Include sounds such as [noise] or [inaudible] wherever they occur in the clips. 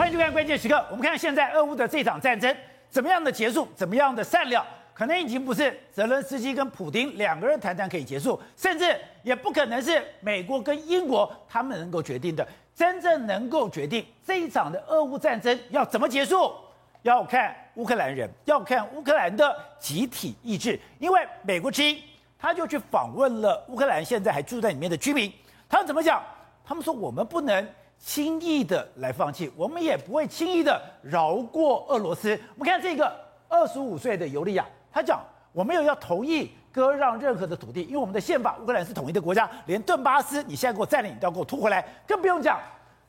欢迎收看关键时刻。我们看现在俄乌的这场战争怎么样的结束，怎么样的善了，可能已经不是泽伦斯基跟普丁两个人谈谈可以结束，甚至也不可能是美国跟英国他们能够决定的。真正能够决定这一场的俄乌战争要怎么结束，要看乌克兰人，要看乌克兰的集体意志。因为美国之音他就去访问了乌克兰现在还住在里面的居民，他们怎么讲？他们说我们不能。轻易的来放弃，我们也不会轻易的饶过俄罗斯。我们看这个二十五岁的尤利亚，他讲我没有要同意割让任何的土地，因为我们的宪法，乌克兰是统一的国家，连顿巴斯你现在给我占领，你都要给我吐回来，更不用讲。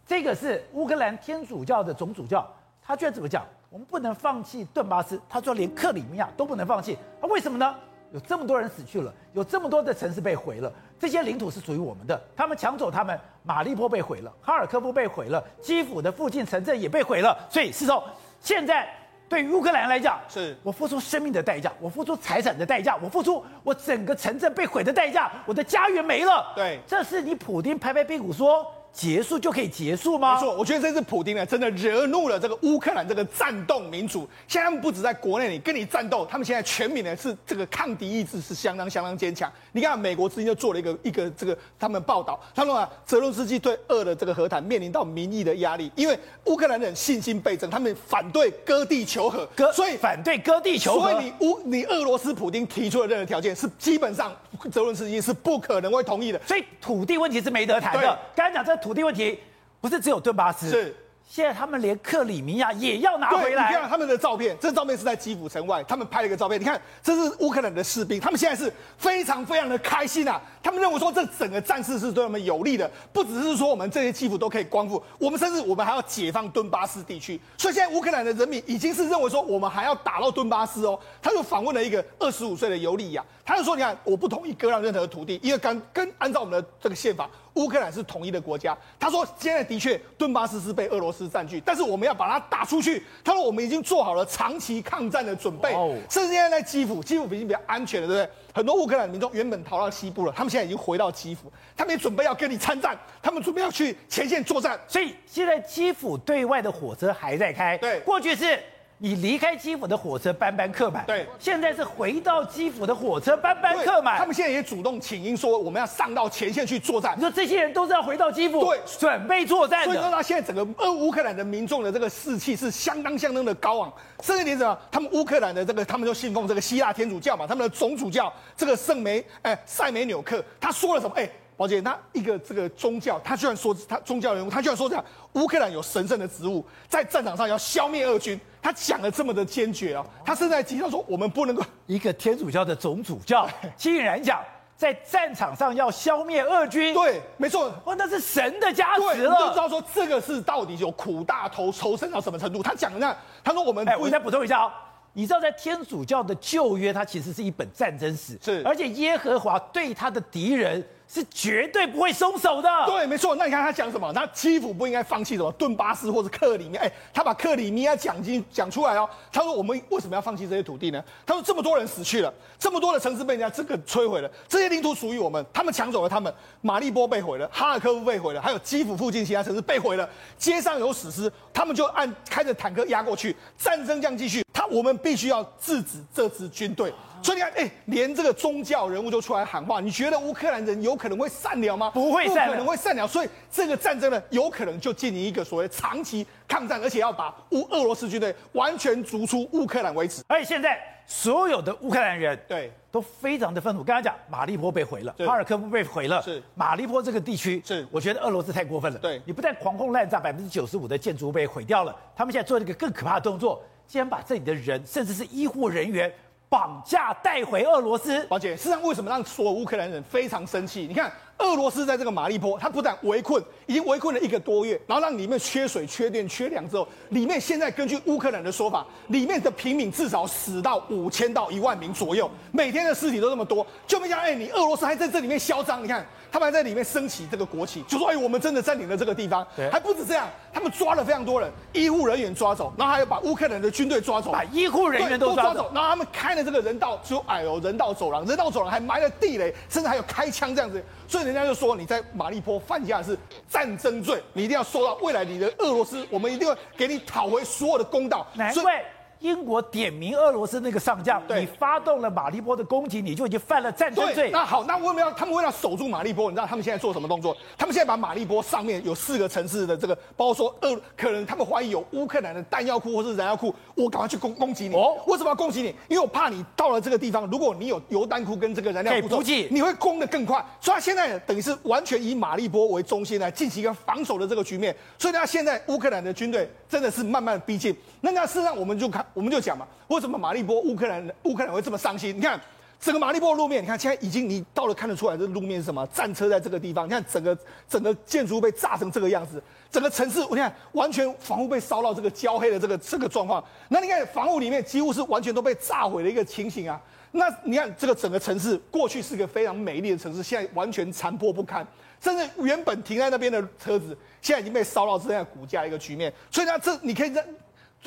这个是乌克兰天主教的总主教，他居然怎么讲？我们不能放弃顿巴斯，他说连克里米亚都不能放弃，那为什么呢？有这么多人死去了，有这么多的城市被毁了，这些领土是属于我们的。他们抢走他们，马利波被毁了，哈尔科夫被毁了，基辅的附近城镇也被毁了。所以，是说，现在对于乌克兰来讲，是我付出生命的代价，我付出财产的代价，我付出我整个城镇被毁的代价，我的家园没了。对，这是你普丁拍拍屁股说。结束就可以结束吗？没错，我觉得这次普京呢，真的惹怒了这个乌克兰这个战斗民族。现在他们不止在国内里跟你战斗，他们现在全民呢是这个抗敌意志是相当相当坚强。你看，美国之前就做了一个一个这个他们报道，他说啊，泽伦斯基对俄的这个和谈面临到民意的压力，因为乌克兰人信心倍增，他们反对割地求和，割，所以反对割地求和。所以你乌你俄罗斯普京提出的任何条件是基本上泽伦斯基是不可能会同意的。所以土地问题是没得谈的。刚才讲这。土地问题不是只有顿巴斯，是现在他们连克里米亚也要拿回来。你看他们的照片，这照片是在基辅城外，他们拍了一个照片。你看，这是乌克兰的士兵，他们现在是非常非常的开心啊！他们认为说，这整个战事是对我们有利的，不只是说我们这些基辅都可以光复，我们甚至我们还要解放顿巴斯地区。所以现在乌克兰的人民已经是认为说，我们还要打到顿巴斯哦。他就访问了一个二十五岁的尤利亚，他就说：“你看，我不同意割让任何土地，因为跟跟按照我们的这个宪法。”乌克兰是统一的国家，他说现在的确顿巴斯是被俄罗斯占据，但是我们要把它打出去。他说我们已经做好了长期抗战的准备，甚至现在在基辅，基辅已经比较安全了，对不对？很多乌克兰民众原本逃到西部了，他们现在已经回到基辅，他们也准备要跟你参战，他们准备要去前线作战。所以现在基辅对外的火车还在开，对，过去是。你离开基辅的火车班班客满，对，现在是回到基辅的火车班班客满。他们现在也主动请缨说，我们要上到前线去作战。你说这些人都是要回到基辅，对，准备作战。所以说，他现在整个俄乌克兰的民众的这个士气是相当相当的高昂。甚至连什么，他们乌克兰的这个，他们就信奉这个希腊天主教嘛，他们的总主教这个圣梅哎塞梅纽克，他说了什么？哎。[laughs] 宝姐，那一个这个宗教，他居然说他宗教人物，他居然说这样，乌克兰有神圣的职务，在战场上要消灭俄军，他讲的这么的坚决哦，他甚至在提到说，我们不能够一个天主教的总主教，[laughs] 竟然讲在战场上要消灭俄军，对，没错，哇，那是神的加持了，你就知道说这个是到底有苦大仇仇深到什么程度？他讲的那，他说我们，哎，我再补充一下哦，你知道在天主教的旧约，它其实是一本战争史，是，而且耶和华对他的敌人。是绝对不会松手的。对，没错。那你看他讲什么？那基辅不应该放弃什么顿巴斯或者克里米亚？哎，他把克里米亚讲进讲出来哦。他说：“我们为什么要放弃这些土地呢？”他说：“这么多人死去了，这么多的城市被人家这个摧毁了，这些领土属于我们，他们抢走了他们。马利波被毁了，哈尔科夫被毁了，还有基辅附近其他城市被毁了，街上有死尸，他们就按开着坦克压过去，战争这样继续。他我们必须要制止这支军队。”所以你看，哎，连这个宗教人物都出来喊话，你觉得乌克兰人有可能会善良吗？不会善，不可能会善良。所以这个战争呢，有可能就进行一个所谓长期抗战，而且要把乌俄罗斯军队完全逐出乌克兰为止。而且现在所有的乌克兰人对都非常的愤怒。刚才讲马利波被毁了，哈尔科夫被毁了，是马利波这个地区是，我觉得俄罗斯太过分了。对，你不但狂轰滥炸，百分之九十五的建筑被毁掉了，他们现在做了一个更可怕的动作，竟然把这里的人，甚至是医护人员。绑架带回俄罗斯，王姐，事实上为什么让所有乌克兰人非常生气？你看。俄罗斯在这个马利坡，他不但围困，已经围困了一个多月，然后让里面缺水、缺电、缺粮之后，里面现在根据乌克兰的说法，里面的平民至少死到五千到一万名左右，每天的尸体都这么多，就没想到，哎，你俄罗斯还在这里面嚣张，你看他们还在里面升起这个国旗，就说，哎，我们真的占领了这个地方，还不止这样，他们抓了非常多人，医护人员抓走，然后还有把乌克兰的军队抓走，把医护人员都抓走，然后他们开了这个人道，就哎呦人道走廊，人道走廊还埋了地雷，甚至还有开枪这样子，所以。人家就说你在马利波犯下的是战争罪，你一定要受到未来你的俄罗斯，我们一定会给你讨回所有的公道。难怪。英国点名俄罗斯那个上将，对你发动了马利波的攻击，你就已经犯了战争罪。那好，那为什么要他们为了守住马利波？你知道他们现在做什么动作？他们现在把马利波上面有四个城市的这个，包括说俄，可能他们怀疑有乌克兰的弹药库或是燃料库，我赶快去攻攻击你。哦，为什么要攻击你？因为我怕你到了这个地方，如果你有油弹库跟这个燃料库，估计，你会攻得更快。所以他现在等于是完全以马利波为中心来进行一个防守的这个局面。所以呢，现在乌克兰的军队真的是慢慢逼近。那那事实上我们就看，我们就讲嘛。为什么马利波乌克兰乌克兰会这么伤心？你看整个马利波路面，你看现在已经你到了看得出来，这路面是什么？战车在这个地方，你看整个整个建筑被炸成这个样子，整个城市你看完全房屋被烧到这个焦黑的这个这个状况。那你看房屋里面几乎是完全都被炸毁的一个情形啊。那你看这个整个城市过去是个非常美丽的城市，现在完全残破不堪，甚至原本停在那边的车子现在已经被烧到这样骨架一个局面。所以呢，这你可以在。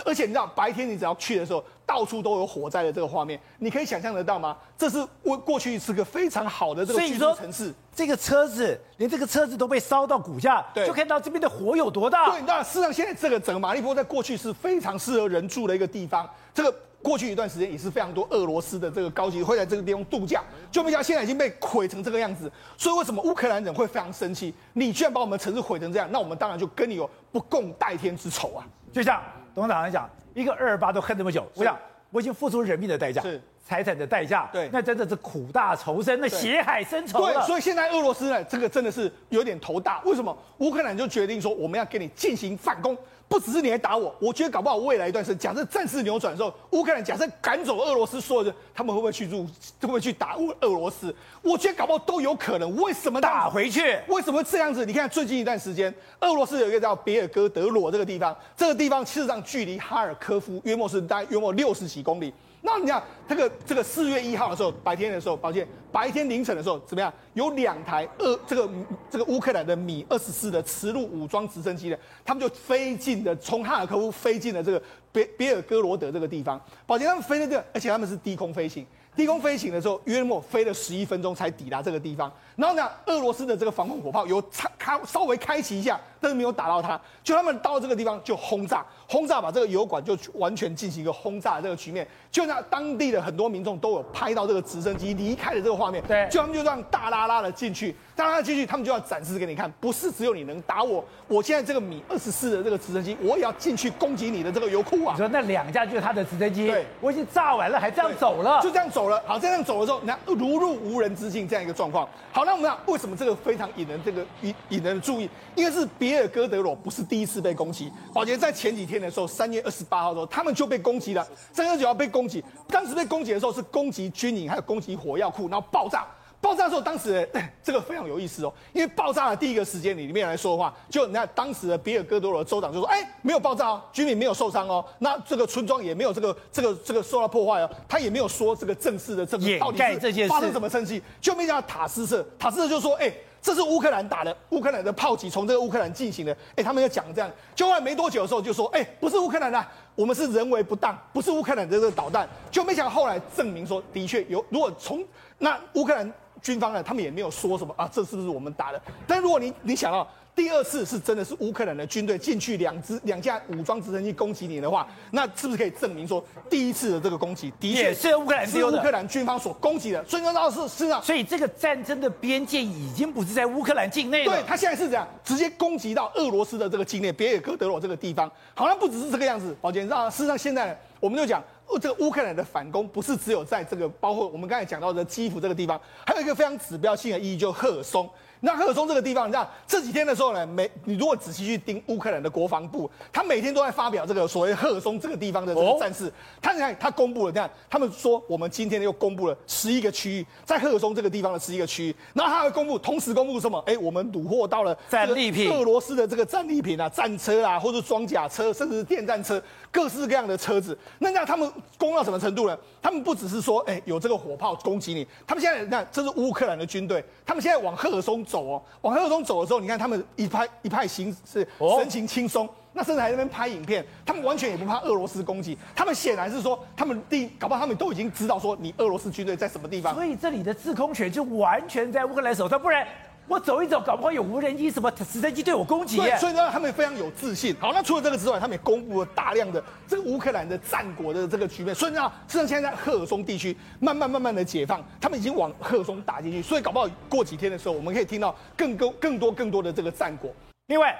而且你知道，白天你只要去的时候，到处都有火灾的这个画面，你可以想象得到吗？这是我过去是个非常好的这个居住城市。这个车子连这个车子都被烧到骨架，对，就看到这边的火有多大。对，那事实上现在这个整个马利波在过去是非常适合人住的一个地方。这个过去一段时间也是非常多俄罗斯的这个高级会在这个地方度假，就没想到现在已经被毁成这个样子。所以为什么乌克兰人会非常生气？你居然把我们城市毁成这样，那我们当然就跟你有不共戴天之仇啊！就像董事长来讲。一个二二八都恨这么久，我想我已经付出人命的代价，是财产的代价，对，那真的是苦大仇深，那血海深仇。对，所以现在俄罗斯呢，这个真的是有点头大。为什么？乌克兰就决定说，我们要给你进行反攻。不只是你来打我，我觉得搞不好未来一段时间，假设战事扭转的时候，乌克兰假设赶走俄罗斯所有人，他们会不会去入，会不会去打乌俄罗斯？我觉得搞不好都有可能。为什么打回去？为什么这样子？你看最近一段时间，俄罗斯有一个叫别尔哥德罗这个地方，这个地方事实上距离哈尔科夫约莫是大概约莫六十几公里。那你看这个这个四月一号的时候，白天的时候，宝剑，白天凌晨的时候怎么样？有两台俄这个这个乌克兰的米二十四的磁路武装直升机呢，他们就飞进了从哈尔科夫飞进了这个别别尔哥罗德这个地方。宝剑，他们飞那个，而且他们是低空飞行。低空飞行的时候，约莫飞了十一分钟才抵达这个地方。然后呢，俄罗斯的这个防空火炮有开开稍微开启一下，但是没有打到它。就他们到这个地方就轰炸，轰炸把这个油管就完全进行一个轰炸的这个局面。就那当地的很多民众都有拍到这个直升机离开的这个画面。对，就他们就这样大拉拉的进去，大拉拉进去，他们就要展示给你看，不是只有你能打我，我现在这个米二十四的这个直升机，我也要进去攻击你的这个油库啊！你说那两架就是他的直升机，对，我已经炸完了，还这样走了，就这样走了。好，这样走了之后，你看如入无人之境这样一个状况。好，那我们讲为什么这个非常引人这个引引人的注意？因为是比尔哥德罗不是第一次被攻击，宝洁在前几天的时候，三月二十八号的时候，他们就被攻击了，三月二十九号被攻击，当时被攻击的时候是攻击军营，还有攻击火药库，然后爆炸。爆炸的时候，当时这个非常有意思哦，因为爆炸的第一个时间里面来说的话，就你看当时的比尔戈多罗州长就说：“哎，没有爆炸哦，居民没有受伤哦，那这个村庄也没有这个这个这个受到破坏哦。”他也没有说这个正式的这个到底是发生什么事情，就没想到塔斯社，塔斯社就说：“哎，这是乌克兰打的，乌克兰的炮击从这个乌克兰进行的。”哎，他们要讲这样，就后来没多久的时候就说：“哎，不是乌克兰的，我们是人为不当，不是乌克兰的这个导弹。”就没想到后来证明说，的确有，如果从那乌克兰。军方呢，他们也没有说什么啊，这是不是我们打的？但如果你你想到第二次是真的是乌克兰的军队进去两支两架武装直升机攻击你的话，那是不是可以证明说第一次的这个攻击的确是乌克兰是乌克兰军方所攻击的？所以说是是啊，所以这个战争的边界已经不是在乌克兰境内了。对，他现在是这样，直接攻击到俄罗斯的这个境内，别尔哥德罗这个地方。好像不只是这个样子，宝杰，让事实上现在我们就讲。这个乌克兰的反攻不是只有在这个，包括我们刚才讲到的基辅这个地方，还有一个非常指标性的意义，就赫尔松。那赫尔松这个地方，你知道这几天的时候呢，每你如果仔细去盯乌克兰的国防部，他每天都在发表这个所谓赫尔松这个地方的这个战事。他你看，他公布了，你看他们说我们今天又公布了十一个区域，在赫尔松这个地方的十一个区域。然后他会公布，同时公布什么？哎，我们虏获到了战利品，俄罗斯的这个战利品啊，战车啊，或者装甲车，甚至是电战车，各式各样的车子。那那他们攻到什么程度呢？他们不只是说，哎，有这个火炮攻击你，他们现在你看，这是乌克兰的军队，他们现在往赫尔松走哦，往赫尔松。走的时候，你看他们一派一派行事神情轻松，那甚至还在那边拍影片，他们完全也不怕俄罗斯攻击。他们显然是说，他们第搞不好他们都已经知道说，你俄罗斯军队在什么地方。所以这里的制空权就完全在乌克兰手上，不然我走一走，搞不好有无人机、什么 [laughs] 直升机对我攻击。对，所以呢，他们非常有自信。好，那除了这个之外，他们也公布了大量的这个乌克兰的战果的这个局面。所以呢，实际上现在在赫尔松地区慢慢慢慢的解放，他们已经往赫尔松打进去。所以搞不好过几天的时候，我们可以听到更多、更多、更多的这个战果。另外，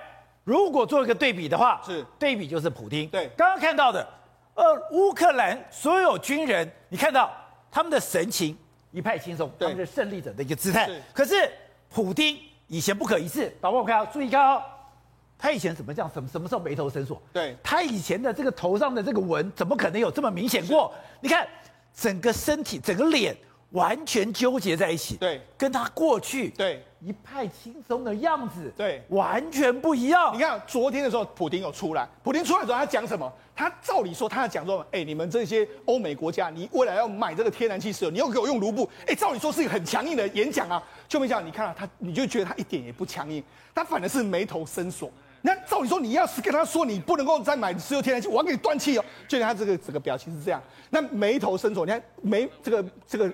如果做一个对比的话，是对比就是普丁。对，刚刚看到的，呃，乌克兰所有军人，你看到他们的神情一派轻松，他们是胜利者的一个姿态。可是普丁。以前不可一世，导播我看啊，注意看哦，他以前怎么这样？什么什么时候眉头深锁？对，他以前的这个头上的这个纹，怎么可能有这么明显过？你看，整个身体、整个脸完全纠结在一起。对，跟他过去对一派轻松的样子，对，完全不一样。你看昨天的时候，普京有出来，普京出来的时候他讲什么？他照理说他要讲说，哎、欸，你们这些欧美国家，你未来要买这个天然气石油，你要给我用卢布，哎、欸，照理说是一个很强硬的演讲啊。就没想到，你看到他，你就觉得他一点也不强硬，他反而是眉头深锁。那照理说，你要是跟他说你不能够再买石油天然气，我要给你断气哦。就连他这个整个表情是这样，那眉头深锁，你看眉这个这个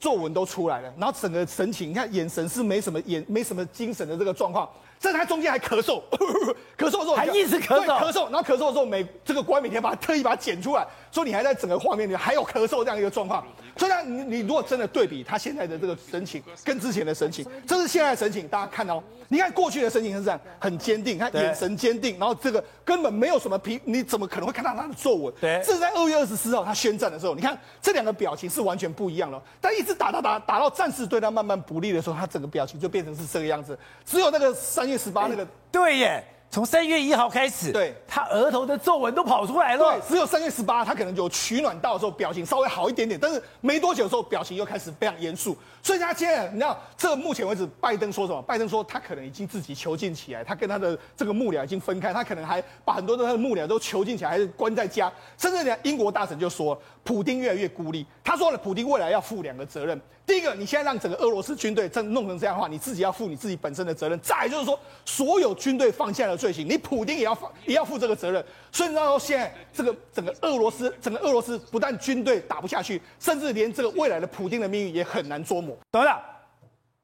皱纹都出来了，然后整个神情，你看眼神是没什么眼没什么精神的这个状况。在他中间还咳嗽，[laughs] 咳嗽的时候还一直咳嗽，咳嗽，然后咳嗽的时候，每这个官每天把他特意把它剪出来，说你还在整个画面里还有咳嗽这样一个状况。所以呢，你你如果真的对比他现在的这个神情跟之前的神情，这是现在的神情，大家看到，你看过去的神情是这样，很坚定，看眼神坚定，然后这个根本没有什么皮，你怎么可能会看到他的皱纹？对，这是在二月二十四号他宣战的时候，你看这两个表情是完全不一样了。但一直打打打打到战事对他慢慢不利的时候，他整个表情就变成是这个样子。只有那个三月十八那个。对耶，从三月一号开始，对，他额头的皱纹都跑出来了。对，只有三月十八，他可能有取暖到的时候，表情稍微好一点点，但是没多久的时候，表情又开始非常严肃。所以他现在，你知道，这个目前为止，拜登说什么？拜登说他可能已经自己囚禁起来，他跟他的这个幕僚已经分开，他可能还把很多的他的幕僚都囚禁起来，还是关在家。甚至连英国大臣就说，普丁越来越孤立。他说了，普丁未来要负两个责任。第一个，你现在让整个俄罗斯军队真弄成这样的话，你自己要负你自己本身的责任。再来就是说，所有军队放下的罪行，你普丁也要负也要负这个责任。所以你知道现在这个整个俄罗斯，整个俄罗斯不但军队打不下去，甚至连这个未来的普丁的命运也很难捉摸。董事长，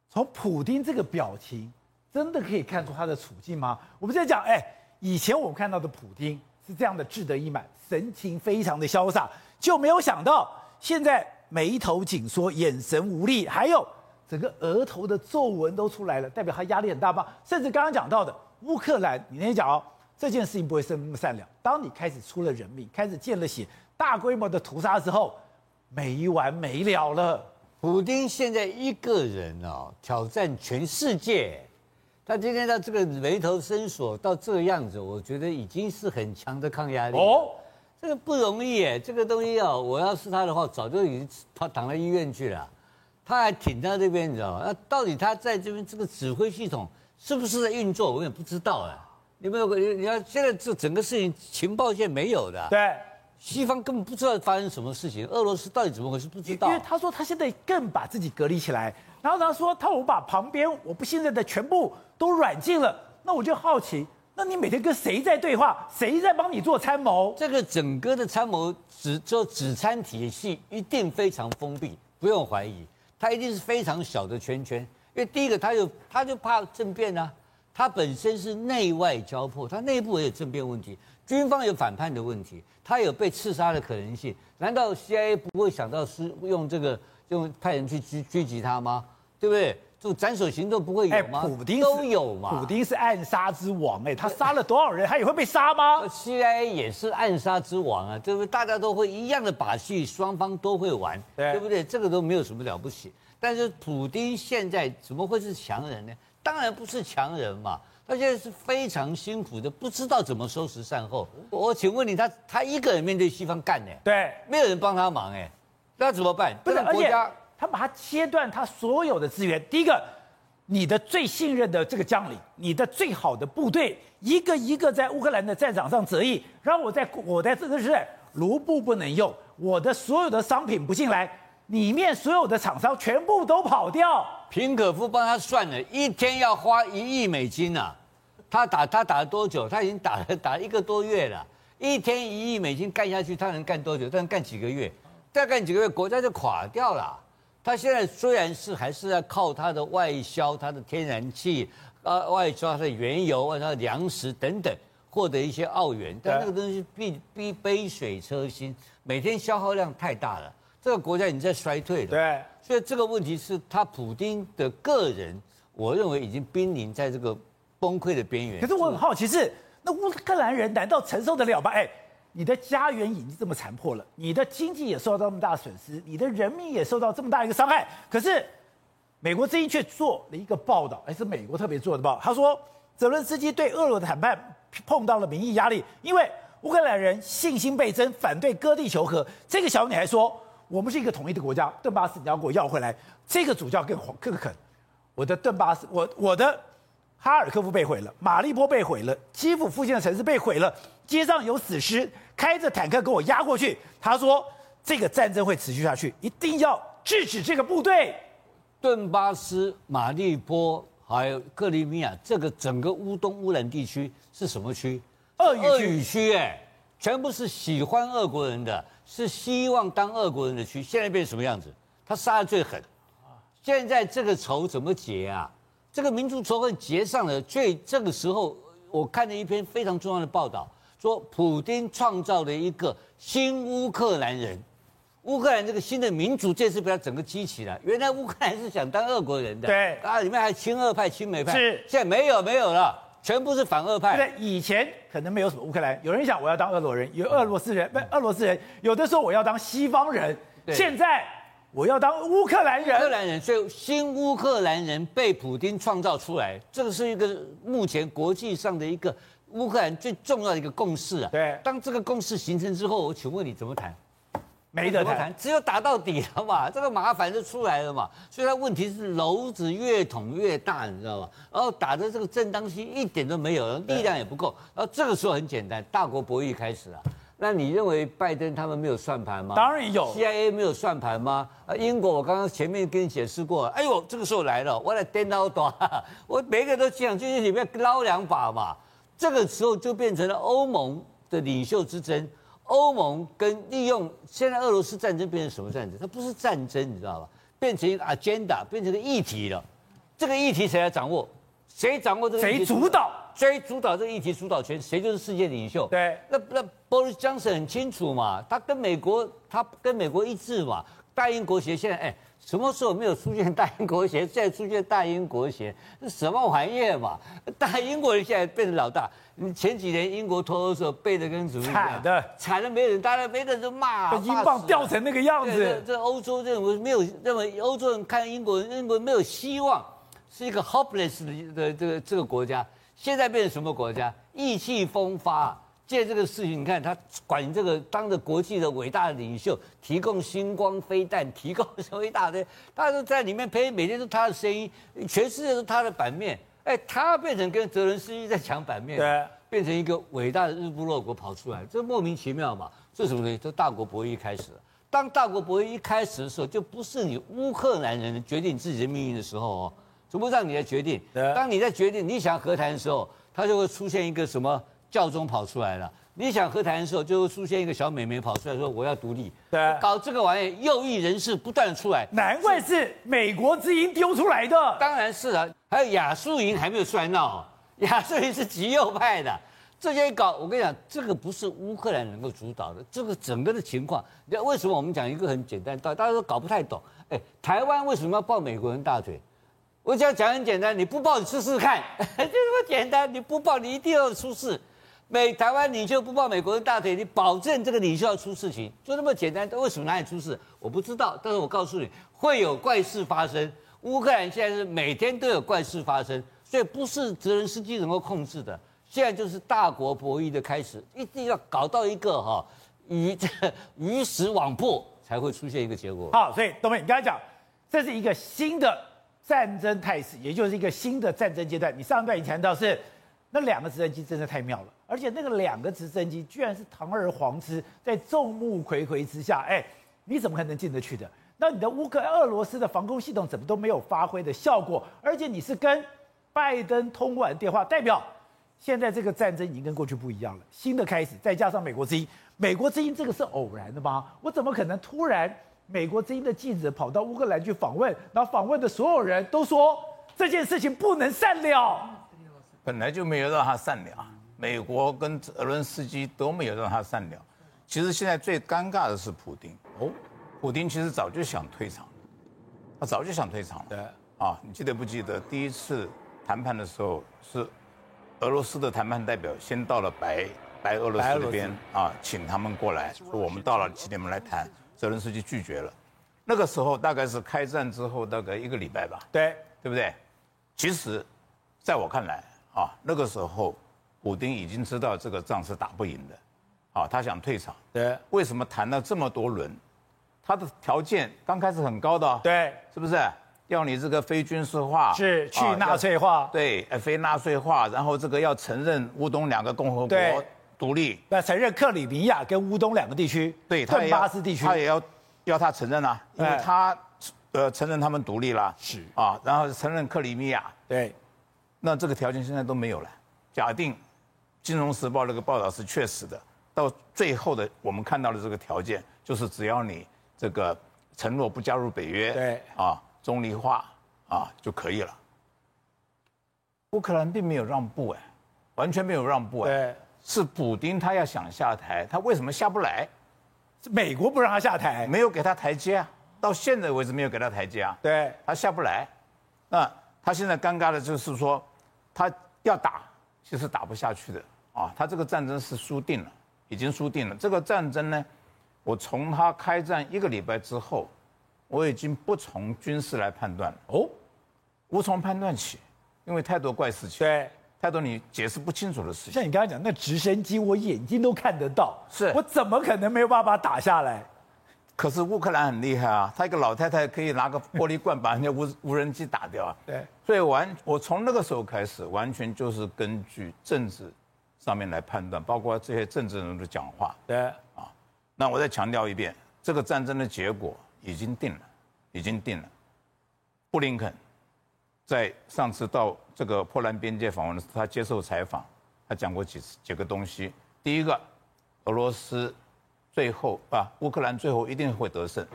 从普丁这个表情，真的可以看出他的处境吗？我们在讲，哎，以前我们看到的普丁是这样的志得意满，神情非常的潇洒，就没有想到现在。眉头紧缩，眼神无力，还有整个额头的皱纹都出来了，代表他压力很大吗？甚至刚刚讲到的乌克兰，你那天讲哦，这件事情不会是那么善良。当你开始出了人命，开始见了血，大规模的屠杀之后，没完没了了。普京现在一个人哦，挑战全世界，他今天他这个眉头深锁到这个样子，我觉得已经是很强的抗压力哦。这个不容易耶，这个东西哦，我要是他的话，早就已经他躺到医院去了。他还挺在这边，你知道吗？那到底他在这边这个指挥系统是不是在运作，我也不知道啊。有没有？你要现在这整个事情情报线没有的。对，西方根本不知道发生什么事情，俄罗斯到底怎么回事不知道。因为他说他现在更把自己隔离起来，然后他说他我把旁边我不信任的全部都软禁了，那我就好奇。那你每天跟谁在对话？谁在帮你做参谋？这个整个的参谋只就指参体系一定非常封闭，不用怀疑，它一定是非常小的圈圈。因为第一个，他就他就怕政变啊，他本身是内外交迫，他内部也有政变问题，军方有反叛的问题，他有被刺杀的可能性。难道 CIA 不会想到是用这个用派人去狙狙击他吗？对不对？就斩首行动不会有吗？欸、普丁都有嘛。普丁是暗杀之王哎、欸，他杀了多少人，他也会被杀吗？[laughs] CIA 也是暗杀之王啊，对不对？大家都会一样的把戏，双方都会玩，对，对不对？这个都没有什么了不起。但是普丁现在怎么会是强人呢？当然不是强人嘛，他现在是非常辛苦的，不知道怎么收拾善后。我请问你，他他一个人面对西方干呢？对，没有人帮他忙哎，那怎么办？不是国家。他把他切断他所有的资源。第一个，你的最信任的这个将领，你的最好的部队，一个一个在乌克兰的战场上折翼。然后我在我在这个是卢布不能用，我的所有的商品不进来，里面所有的厂商全部都跑掉。平可夫帮他算了一天要花一亿美金啊！他打他打了多久？他已经打了打了一个多月了，一天一亿美金干下去，他能干多久？他能干几个月？再干几个月，国家就垮掉了。他现在虽然是还是要靠他的外销，他的天然气，呃，外销他的原油、外销的粮食等等，获得一些澳元，但那个东西必必杯水车薪，每天消耗量太大了，这个国家已经在衰退了。对，所以这个问题是他普丁的个人，我认为已经濒临在这个崩溃的边缘。可是我很好奇是，那乌克兰人难道承受得了吗？哎。你的家园已经这么残破了，你的经济也受到这么大的损失，你的人民也受到这么大一个伤害。可是，美国之音却做了一个报道，哎是美国特别做的报道。他说，泽伦斯基对俄罗的谈判碰到了民意压力，因为乌克兰人信心倍增，反对割地求和。这个小女孩说：“我们是一个统一的国家，顿巴斯你要给我要回来。”这个主教更更狠，我的顿巴斯，我我的哈尔科夫被毁了，马利波被毁了，基辅附近的城市被毁了，街上有死尸。开着坦克给我压过去，他说这个战争会持续下去，一定要制止这个部队。顿巴斯、马利波还有克里米亚，这个整个乌东乌兰地区是什么区？俄语区，俄语区哎，全部是喜欢俄国人的，是希望当俄国人的区。现在变成什么样子？他杀的最狠。现在这个仇怎么结啊？这个民族仇恨结上了，最这个时候，我看了一篇非常重要的报道。说普京创造了一个新乌克兰人，乌克兰这个新的民族这次被他整个激起来。原来乌克兰是想当俄国人的，对啊，里面还亲俄派、亲美派，是现在没有没有了，全部是反俄派。对，以前可能没有什么乌克兰，有人想我要当俄罗人，有俄罗斯人，不，俄罗斯人，有的时候我要当西方人，现在我要当乌克兰人。乌克兰人，所以新乌克兰人被普京创造出来，这个是一个目前国际上的一个。乌克兰最重要的一个共识啊，对，当这个共识形成之后，我请问你怎么谈？没得谈，只有打到底了嘛，这个麻烦就出来了嘛。所以它问题是篓子越捅越大，你知道吗？然后打的这个正当性一点都没有，力量也不够。然后这个时候很简单，大国博弈开始了。那你认为拜登他们没有算盘吗？当然有。CIA 没有算盘吗？啊，英国我刚刚前面跟你解释过，哎呦，这个时候来了，我来颠倒多，[laughs] 我每一个都想进去里面捞两把嘛。这个时候就变成了欧盟的领袖之争，欧盟跟利用现在俄罗斯战争变成什么战争？它不是战争，你知道吧？变成一个 agenda，变成一个议题了。这个议题谁来掌握？谁掌握这个？谁主导？谁主导这个议题主导权？谁就是世界领袖？对，那那 Boris Johnson 很清楚嘛，他跟美国，他跟美国一致嘛。大英国协现在哎。什么时候没有出现大英国协？现在出现大英国协，是什么玩意儿嘛？大英国人现在变成老大。你前几年英国脱欧的时候背的跟什么一样？惨的，惨的没人，大家没人就骂。把英镑掉成那个样子。这欧洲认为没有认为欧洲人看英国人，英国人没有希望，是一个 hopeless 的这个这个国家。现在变成什么国家？意气风发。借这个事情，你看他管这个当着国际的伟大的领袖，提供星光飞弹，提供什么一大堆，大家都在里面陪，每天都他的声音，全世界都他的版面。哎，他变成跟泽伦斯基在抢版面，对，变成一个伟大的日不落国跑出来，这莫名其妙嘛？这什么东西？这大国博弈开始了。当大国博弈一开始的时候，就不是你乌克兰人决定自己的命运的时候哦，怎么让你来决定？当你在决定你想和谈的时候，他就会出现一个什么？教宗跑出来了，你想和谈的时候，就会出现一个小美眉跑出来说我要独立，对，搞这个玩意，右翼人士不断的出来，难怪是美国之音丢出来的，当然是啊，还有亚速营还没有出来闹，[laughs] 亚速营是极右派的，这些搞，我跟你讲，这个不是乌克兰能够主导的，这个整个的情况，你知道为什么我们讲一个很简单，道理大家都搞不太懂，哎，台湾为什么要抱美国人大腿？我只要讲很简单，你不抱你试试看，[laughs] 就这么简单，你不抱你一定要出事。美台湾领袖不抱美国的大腿，你保证这个领袖要出事情，就那么简单。为什么哪里出事？我不知道，但是我告诉你，会有怪事发生。乌克兰现在是每天都有怪事发生，所以不是泽连斯基能够控制的。现在就是大国博弈的开始，一定要搞到一个哈鱼鱼死网破，才会出现一个结果。好，所以东明，你刚才讲，这是一个新的战争态势，也就是一个新的战争阶段。你上一段已谈到是。那两个直升机真的太妙了，而且那个两个直升机居然是堂而皇之，在众目睽睽之下，哎，你怎么可能进得去的？那你的乌克兰俄罗斯的防空系统怎么都没有发挥的效果？而且你是跟拜登通完电话，代表现在这个战争已经跟过去不一样了，新的开始，再加上美国之音，美国之音这个是偶然的吗？我怎么可能突然美国之音的记者跑到乌克兰去访问，然后访问的所有人都说这件事情不能善了。本来就没有让他善了，美国跟泽伦斯基都没有让他善了。其实现在最尴尬的是普丁哦，普丁其实早就想退场，他早就想退场了。对啊，你记得不记得第一次谈判的时候是俄罗斯的谈判代表先到了白白俄罗斯那边啊，请他们过来，说我们到了，请你们来谈。泽伦斯基拒绝了。那个时候大概是开战之后大概一个礼拜吧。对，对不对？其实，在我看来。啊，那个时候，普丁已经知道这个仗是打不赢的，啊，他想退场。对，为什么谈了这么多轮？他的条件刚开始很高的。对，是不是？要你这个非军事化，是去纳粹化。啊、对，非纳粹化，然后这个要承认乌东两个共和国独立，要承认克里米亚跟乌东两个地区，对，顿巴斯地区，他也要要他承认啊，因为他呃承认他们独立了，是啊，然后承认克里米亚，对。那这个条件现在都没有了。假定《金融时报》那个报道是确实的，到最后的我们看到的这个条件，就是只要你这个承诺不加入北约，对啊，中立化啊就可以了。乌克兰并没有让步哎，完全没有让步哎，是普丁他要想下台，他为什么下不来？是美国不让他下台，没有给他台阶啊，到现在为止没有给他台阶啊，对，他下不来，那他现在尴尬的就是说。他要打，其实打不下去的啊！他这个战争是输定了，已经输定了。这个战争呢，我从他开战一个礼拜之后，我已经不从军事来判断了哦，无从判断起，因为太多怪事情，对，太多你解释不清楚的事情。像你刚才讲那直升机，我眼睛都看得到，是我怎么可能没有办法打下来？可是乌克兰很厉害啊，他一个老太太可以拿个玻璃罐把人家 [laughs] 无无人机打掉啊。对，所以完我从那个时候开始，完全就是根据政治上面来判断，包括这些政治人物的讲话。对，啊，那我再强调一遍，这个战争的结果已经定了，已经定了。布林肯在上次到这个波兰边界访问的时候，他接受采访，他讲过几次几个东西。第一个，俄罗斯。最后啊，乌克兰最后一定会得胜，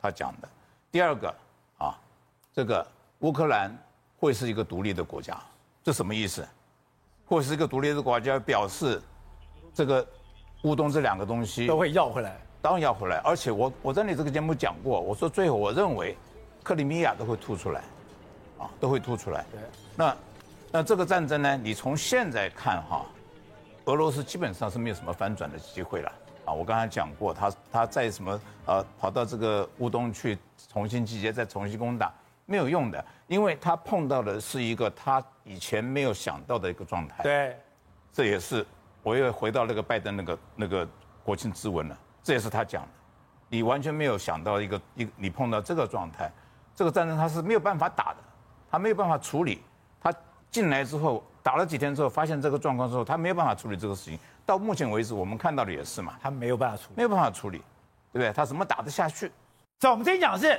他讲的。第二个啊，这个乌克兰会是一个独立的国家，这什么意思？会是一个独立的国家，表示这个乌东这两个东西都会要回来，当然要回来。而且我我在你这个节目讲过，我说最后我认为克里米亚都会吐出来，啊，都会吐出来。对。那那这个战争呢？你从现在看哈，俄罗斯基本上是没有什么翻转的机会了。啊，我刚才讲过，他他在什么呃，跑到这个乌东去重新集结，再重新攻打，没有用的，因为他碰到的是一个他以前没有想到的一个状态。对，这也是我又回到那个拜登那个那个国庆之文了，这也是他讲的，你完全没有想到一个一你碰到这个状态，这个战争他是没有办法打的，他没有办法处理，他进来之后打了几天之后，发现这个状况之后，他没有办法处理这个事情。到目前为止，我们看到的也是嘛，他没有办法处理，没有办法处理，对不对？他怎么打得下去？所以我们今天讲的是，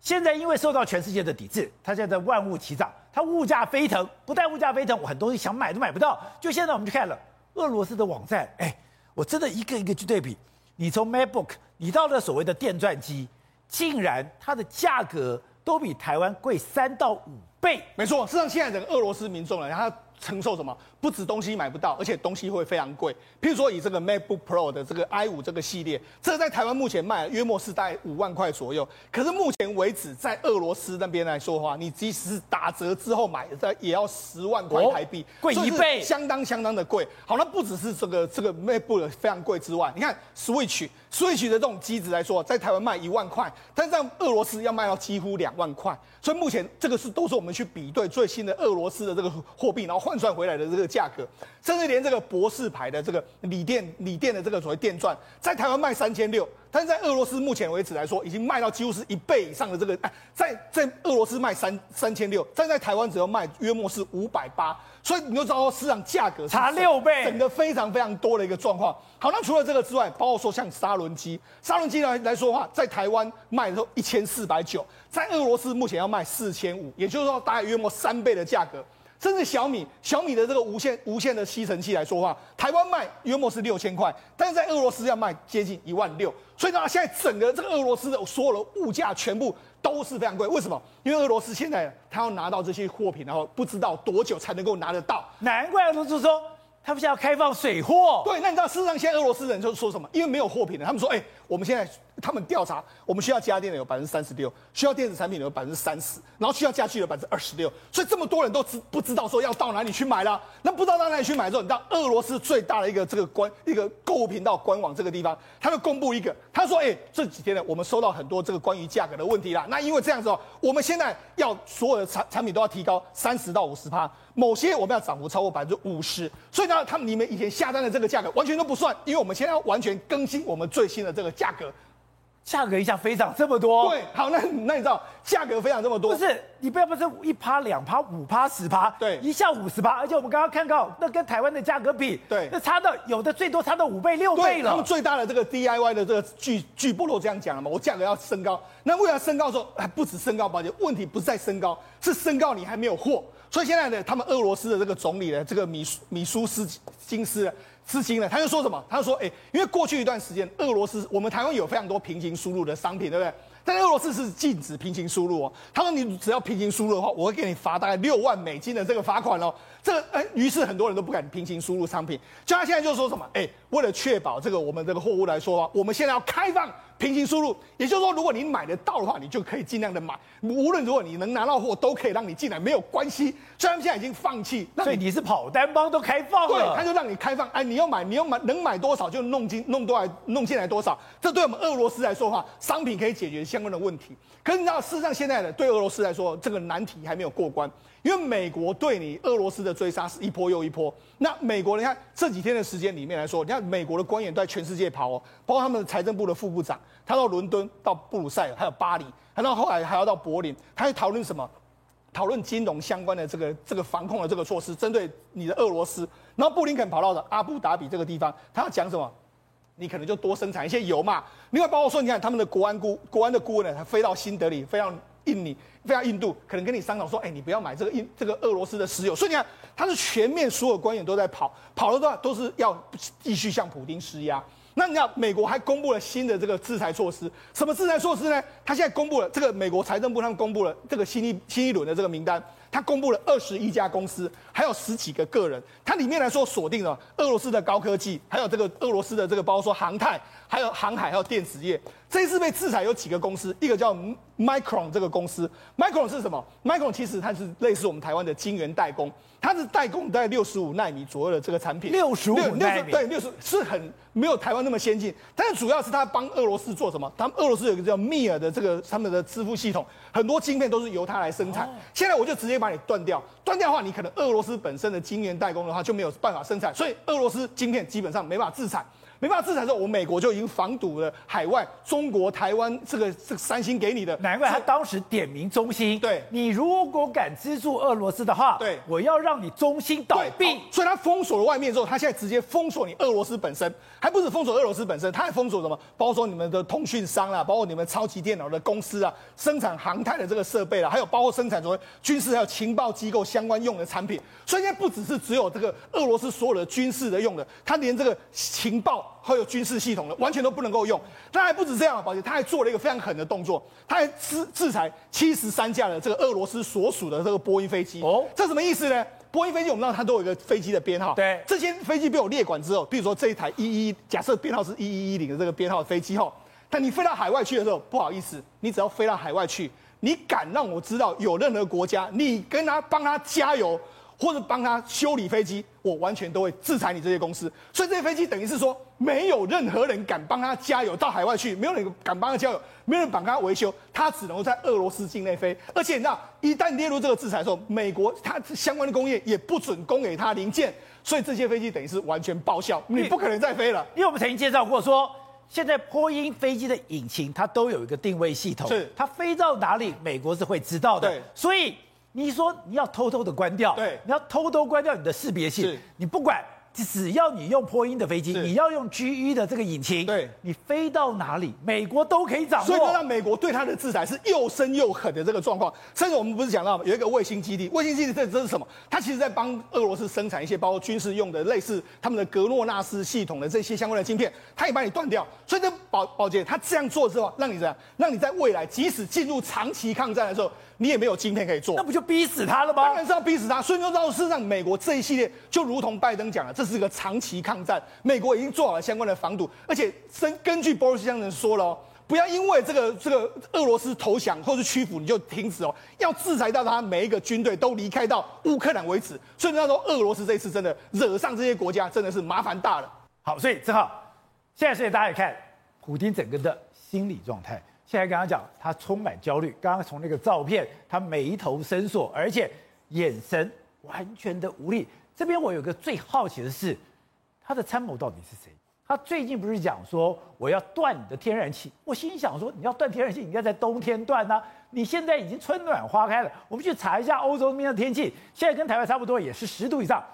现在因为受到全世界的抵制，他现在万物齐涨，他物价飞腾，不但物价飞腾，我很多东西想买都买不到。就现在我们去看了俄罗斯的网站，哎，我真的一个一个去对比，你从 MacBook，你到了所谓的电钻机，竟然它的价格都比台湾贵三到五倍。没错，事实上现在整个俄罗斯民众呢，他承受什么？不止东西买不到，而且东西会非常贵。譬如说，以这个 MacBook Pro 的这个 i5 这个系列，这在台湾目前卖约莫是在五万块左右。可是目前为止，在俄罗斯那边来说的话，你即使是打折之后买的，在也要十万块台币，贵、一倍，相当相当的贵。好，那不只是这个这个 MacBook 非常贵之外，你看 Switch Switch 的这种机子来说，在台湾卖一万块，但是在俄罗斯要卖到几乎两万块。所以目前这个是都是我们去比对最新的俄罗斯的这个货币，然后换算回来的这个。价格，甚至连这个博士牌的这个锂电锂电的这个所谓电钻，在台湾卖三千六，但是在俄罗斯目前为止来说，已经卖到几乎是一倍以上的这个，哎，在在俄罗斯卖三三千六，但在台湾只要卖约莫是五百八，所以你就知道市场价格差六倍，整个非常非常多的一个状况。好，那除了这个之外，包括说像砂轮机，砂轮机来来说的话，在台湾卖的时候一千四百九，在俄罗斯目前要卖四千五，也就是说大概约莫三倍的价格。甚至小米，小米的这个无线无线的吸尘器来说话，台湾卖约莫是六千块，但是在俄罗斯要卖接近一万六。所以呢，现在整个这个俄罗斯的所有的物价全部都是非常贵。为什么？因为俄罗斯现在他要拿到这些货品，然后不知道多久才能够拿得到。难怪俄罗斯说。他们现在要开放水货，对，那你知道事实上现在俄罗斯人就说什么？因为没有货品了，他们说，哎、欸，我们现在他们调查，我们需要家电的有百分之三十六，需要电子产品的有百分之三十，然后需要家具的百分之二十六，所以这么多人都知不知道说要到哪里去买了？那不知道到哪里去买之后，你到俄罗斯最大的一个这个官一个购物频道官网这个地方，他就公布一个，他说，哎、欸，这几天呢，我们收到很多这个关于价格的问题啦。那因为这样子哦，我们现在要所有的产产品都要提高三十到五十趴。某些我们要涨幅超过百分之五十，所以呢，他们你们以前下单的这个价格完全都不算，因为我们现在要完全更新我们最新的这个价格，价格一下飞涨这么多。对，好，那那你知道价格飞涨这么多？不是，你不要不是一趴两趴五趴十趴，对，一下五十趴，而且我们刚刚看到那跟台湾的价格比，对，那差到有的最多差到五倍六倍了。他们最大的这个 DIY 的这个巨巨部落这样讲了嘛，我价格要升高，那为了升高的时候还不止升高，抱歉，问题不是在升高，是升高你还没有货。所以现在呢，他们俄罗斯的这个总理呢，这个米米舒斯金斯资金呢，他就说什么？他就说，哎，因为过去一段时间，俄罗斯我们台湾有非常多平行输入的商品，对不对？但俄罗斯是禁止平行输入哦。他说，你只要平行输入的话，我会给你罚大概六万美金的这个罚款哦。这个，哎，于是很多人都不敢平行输入商品。就他现在就说什么？哎，为了确保这个我们这个货物来说，我们现在要开放。平行输入，也就是说，如果你买得到的话，你就可以尽量的买。无论如果你能拿到货，都可以让你进来，没有关系。虽然现在已经放弃，所以你是跑单帮都开放了，对，他就让你开放。哎，你要买，你要买，能买多少就弄进弄多少弄进来多少。这对我们俄罗斯来说的话，商品可以解决相关的问题。可是你知道，事实上现在的对俄罗斯来说，这个难题还没有过关。因为美国对你俄罗斯的追杀是一波又一波。那美国，你看这几天的时间里面来说，你看美国的官员都在全世界跑哦，包括他们的财政部的副部长，他到伦敦、到布鲁塞尔，还有巴黎，还到后来还要到柏林，他在讨论什么？讨论金融相关的这个这个防控的这个措施，针对你的俄罗斯。然后布林肯跑到了阿布达比这个地方，他要讲什么？你可能就多生产一些油嘛。另外包括说，你看他们的国安顾国安的顾问呢，他飞到新德里，飞到印尼。非常印度可能跟你商讨说，哎，你不要买这个印这个俄罗斯的石油。所以你看，他是全面所有官员都在跑，跑了的话都是要继续向普丁施压。那你看美国还公布了新的这个制裁措施，什么制裁措施呢？他现在公布了这个美国财政部他们公布了这个新一新一轮的这个名单，他公布了二十一家公司，还有十几个个人，它里面来说锁定了俄罗斯的高科技，还有这个俄罗斯的这个包括说航太，还有航海，还有电子业。这一次被制裁有几个公司，一个叫 Micron 这个公司，Micron 是什么？Micron 其实它是类似我们台湾的晶圆代工，它是代工在六十五纳米左右的这个产品。六十五纳米，对，六十是很没有台湾那么先进，但是主要是它帮俄罗斯做什么？他们俄罗斯有一个叫 Mir 的这个他们的支付系统，很多晶片都是由它来生产。哦、现在我就直接把你断掉，断掉的话，你可能俄罗斯本身的晶圆代工的话就没有办法生产，所以俄罗斯晶片基本上没办法自产。没办法制裁的时候，我美国就已经防堵了海外中国台湾这个这个三星给你的。难怪他当时点名中兴。对，你如果敢资助俄罗斯的话，对，我要让你中兴倒闭。所以他封锁了外面之后，他现在直接封锁你俄罗斯本身，还不止封锁俄罗斯本身，他还封锁什么？包括说你们的通讯商啦，包括你们超级电脑的公司啊，生产航太的这个设备啦，还有包括生产什么军事还有情报机构相关用的产品。所以现在不只是只有这个俄罗斯所有的军事的用的，他连这个情报。还有军事系统的，完全都不能够用。他还不止这样，宝杰，他还做了一个非常狠的动作，他还制制裁七十三架的这个俄罗斯所属的这个波音飞机。哦，这什么意思呢？波音飞机我们知道它都有一个飞机的编号。对，这些飞机被我列管之后，比如说这一台一一，假设编号是一一一零的这个编号的飞机后，但你飞到海外去的时候，不好意思，你只要飞到海外去，你敢让我知道有任何国家，你跟他帮他加油。或者帮他修理飞机，我完全都会制裁你这些公司。所以这些飞机等于是说，没有任何人敢帮他加油到海外去，没有人敢帮他加油，没有人帮他维修，他只能够在俄罗斯境内飞。而且你知道，一旦列入这个制裁的时候，美国它相关的工业也不准供给他零件，所以这些飞机等于是完全报销，你不可能再飞了。因为我们曾经介绍过说，现在波音飞机的引擎它都有一个定位系统，是它飞到哪里，美国是会知道的。对，所以。你说你要偷偷的关掉，对，你要偷偷关掉你的识别器，是你不管只要你用波音的飞机，你要用 GE 的这个引擎，对你飞到哪里，美国都可以掌握。所以，让美国对它的制裁是又深又狠的这个状况。甚至我们不是讲到有一个卫星基地，卫星基地这这是什么？它其实在帮俄罗斯生产一些包括军事用的类似他们的格洛纳斯系统的这些相关的晶片，它也把你断掉。所以这保保洁他这样做之后，让你怎样？让你在未来即使进入长期抗战的时候，你也没有晶片可以做。那不就逼死他了吗？当然是要逼死他。所以就让事实上，美国这一系列就如同拜登讲了，这是一个长期抗战。美国已经做好了相关的防堵，而且根根据波瑞西先生说了哦，不要因为这个这个俄罗斯投降或是屈服你就停止哦，要制裁到他每一个军队都离开到乌克兰为止。所以那时候俄罗斯这一次真的惹上这些国家，真的是麻烦大了。好，所以正好现在所以大家也看普京整个的心理状态。现在刚刚讲他充满焦虑，刚刚从那个照片，他眉头深锁，而且眼神完全的无力。这边我有个最好奇的是，他的参谋到底是谁？他最近不是讲说我要断你的天然气？我心想说，你要断天然气，你应该在冬天断啊！你现在已经春暖花开了，我们去查一下欧洲那边的天气，现在跟台湾差不多，也是十度以上，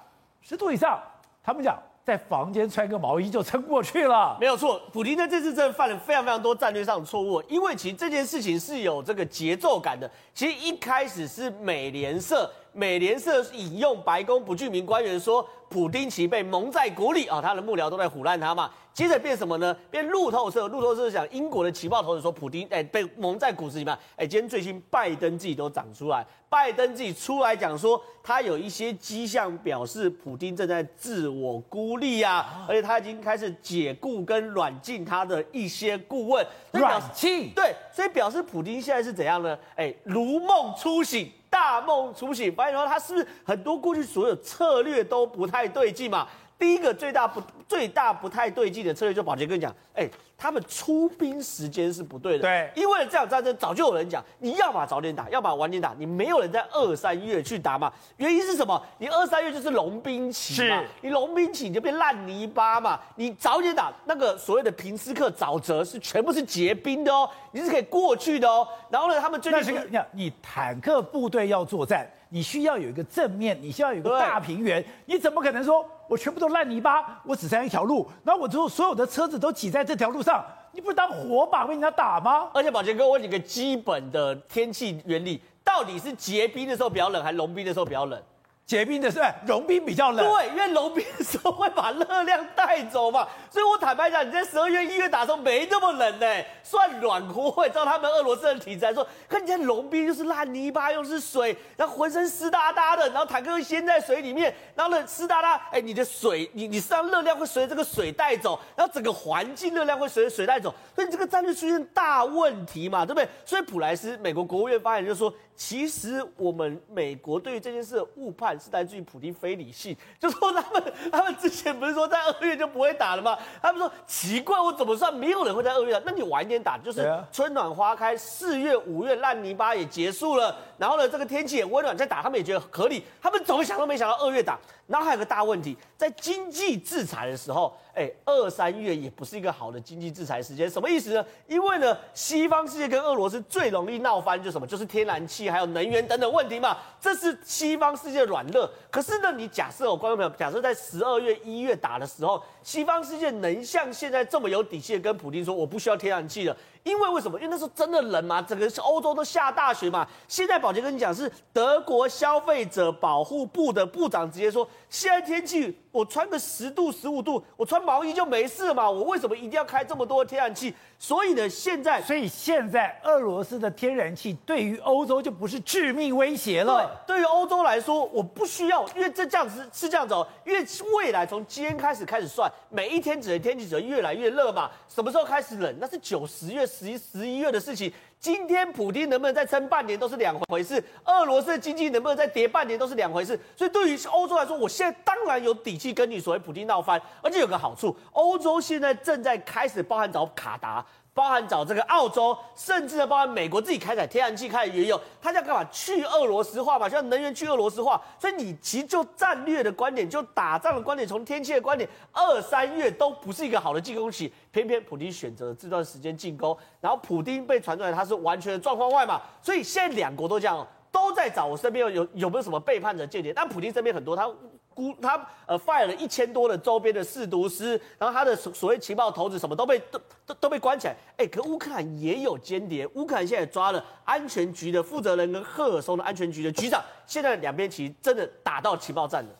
十度以上，他们讲。在房间穿个毛衣就撑过去了，没有错。普丁在这次真的犯了非常非常多战略上的错误，因为其实这件事情是有这个节奏感的。其实一开始是美联社，美联社引用白宫不具名官员说，普丁其被蒙在鼓里啊，他的幕僚都在唬烂他嘛。接着变什么呢？变路透社，路透社讲英国的情报头子说，普丁哎被蒙在鼓子里面。哎，今天最新拜登自己都长出来，拜登自己出来讲说，他有一些迹象表示普丁正在自我孤立啊，而且他已经开始解雇跟软禁他的一些顾问。软禁对，所以表示普丁现在是怎样呢？哎，如梦初醒，大梦初醒，发现说他是不是很多过去所有策略都不太对劲嘛？第一个最大不最大不太对劲的策略，就宝杰跟你讲，哎，他们出兵时间是不对的。对，因为这场战争早就有人讲，你要么早点打，要么晚点打，你没有人在二三月去打嘛。原因是什么？你二三月就是龙兵期嘛，你龙兵期你就变烂泥巴嘛。你早点打，那个所谓的平斯克沼泽是全部是结冰的哦，你是可以过去的哦。然后呢，他们最近是你你坦克部队要作战。你需要有一个正面，你需要有一个大平原，你怎么可能说我全部都烂泥巴，我只剩一条路，然后我之后所有的车子都挤在这条路上，你不是当火把被人家打吗？而且宝杰哥，我问你个基本的天气原理，到底是结冰的时候比较冷，还是融冰的时候比较冷？结冰的时候，融冰比较冷。对，因为融冰的时候会把热量带走嘛。所以我坦白讲，你在十二月、一月打的时候没那么冷呢，算暖和。会照他们俄罗斯的体质来说，可你在融冰就是烂泥巴，又是水，然后浑身湿哒哒的，然后坦克又陷在水里面，然后呢湿哒哒，哎，你的水，你你身上热量会随着这个水带走，然后整个环境热量会随着水带走，所以你这个战略出现大问题嘛，对不对？所以普莱斯美国国务院发言人就说。其实我们美国对于这件事的误判是来自于普京非理性，[laughs] 就说他们他们之前不是说在二月就不会打了吗？他们说奇怪，我怎么算没有人会在二月打？那你晚一点打，就是春暖花开，四月五月烂泥巴也结束了，然后呢这个天气也温暖再打，他们也觉得合理。他们怎么想都没想到二月打。然后还有个大问题，在经济制裁的时候，哎，二三月也不是一个好的经济制裁时间。什么意思呢？因为呢，西方世界跟俄罗斯最容易闹翻，就什么？就是天然气还有能源等等问题嘛。这是西方世界的软肋。可是呢，你假设哦，观众朋友，假设在十二月、一月打的时候，西方世界能像现在这么有底气跟普京说，我不需要天然气了？因为为什么？因为那时候真的冷嘛，整个是欧洲都下大雪嘛。现在宝洁跟你讲，是德国消费者保护部的部长直接说，现在天气我穿个十度、十五度，我穿毛衣就没事嘛。我为什么一定要开这么多天然气？所以呢，现在所以现在俄罗斯的天然气对于欧洲就不是致命威胁了。对，对于欧洲来说，我不需要，因为这这样子是这样子哦。因为未来从今天开始开始算，每一天只能天气只会越来越热嘛。什么时候开始冷？那是九十月。十一十一月的事情，今天普京能不能再撑半年都是两回事，俄罗斯的经济能不能再跌半年都是两回事。所以对于欧洲来说，我现在当然有底气跟你所谓普京闹翻，而且有个好处，欧洲现在正在开始包含找卡达。包含找这个澳洲，甚至呢，包含美国自己开采天然气、开采原油，他要干嘛？去俄罗斯化嘛，像能源去俄罗斯化。所以你其实就战略的观点，就打仗的观点，从天气的观点，二三月都不是一个好的进攻期。偏偏普京选择了这段时间进攻，然后普丁被传出来他是完全的状况外嘛，所以现在两国都这样。都在找我身边有有有没有什么背叛的间谍。但普丁身边很多，他估他呃 fire 了一千多的周边的试毒师，然后他的所所谓情报头子什么都被都都都被关起来。哎，可乌克兰也有间谍，乌克兰现在抓了安全局的负责人跟赫尔松的安全局的局长，现在两边其实真的打到情报战了。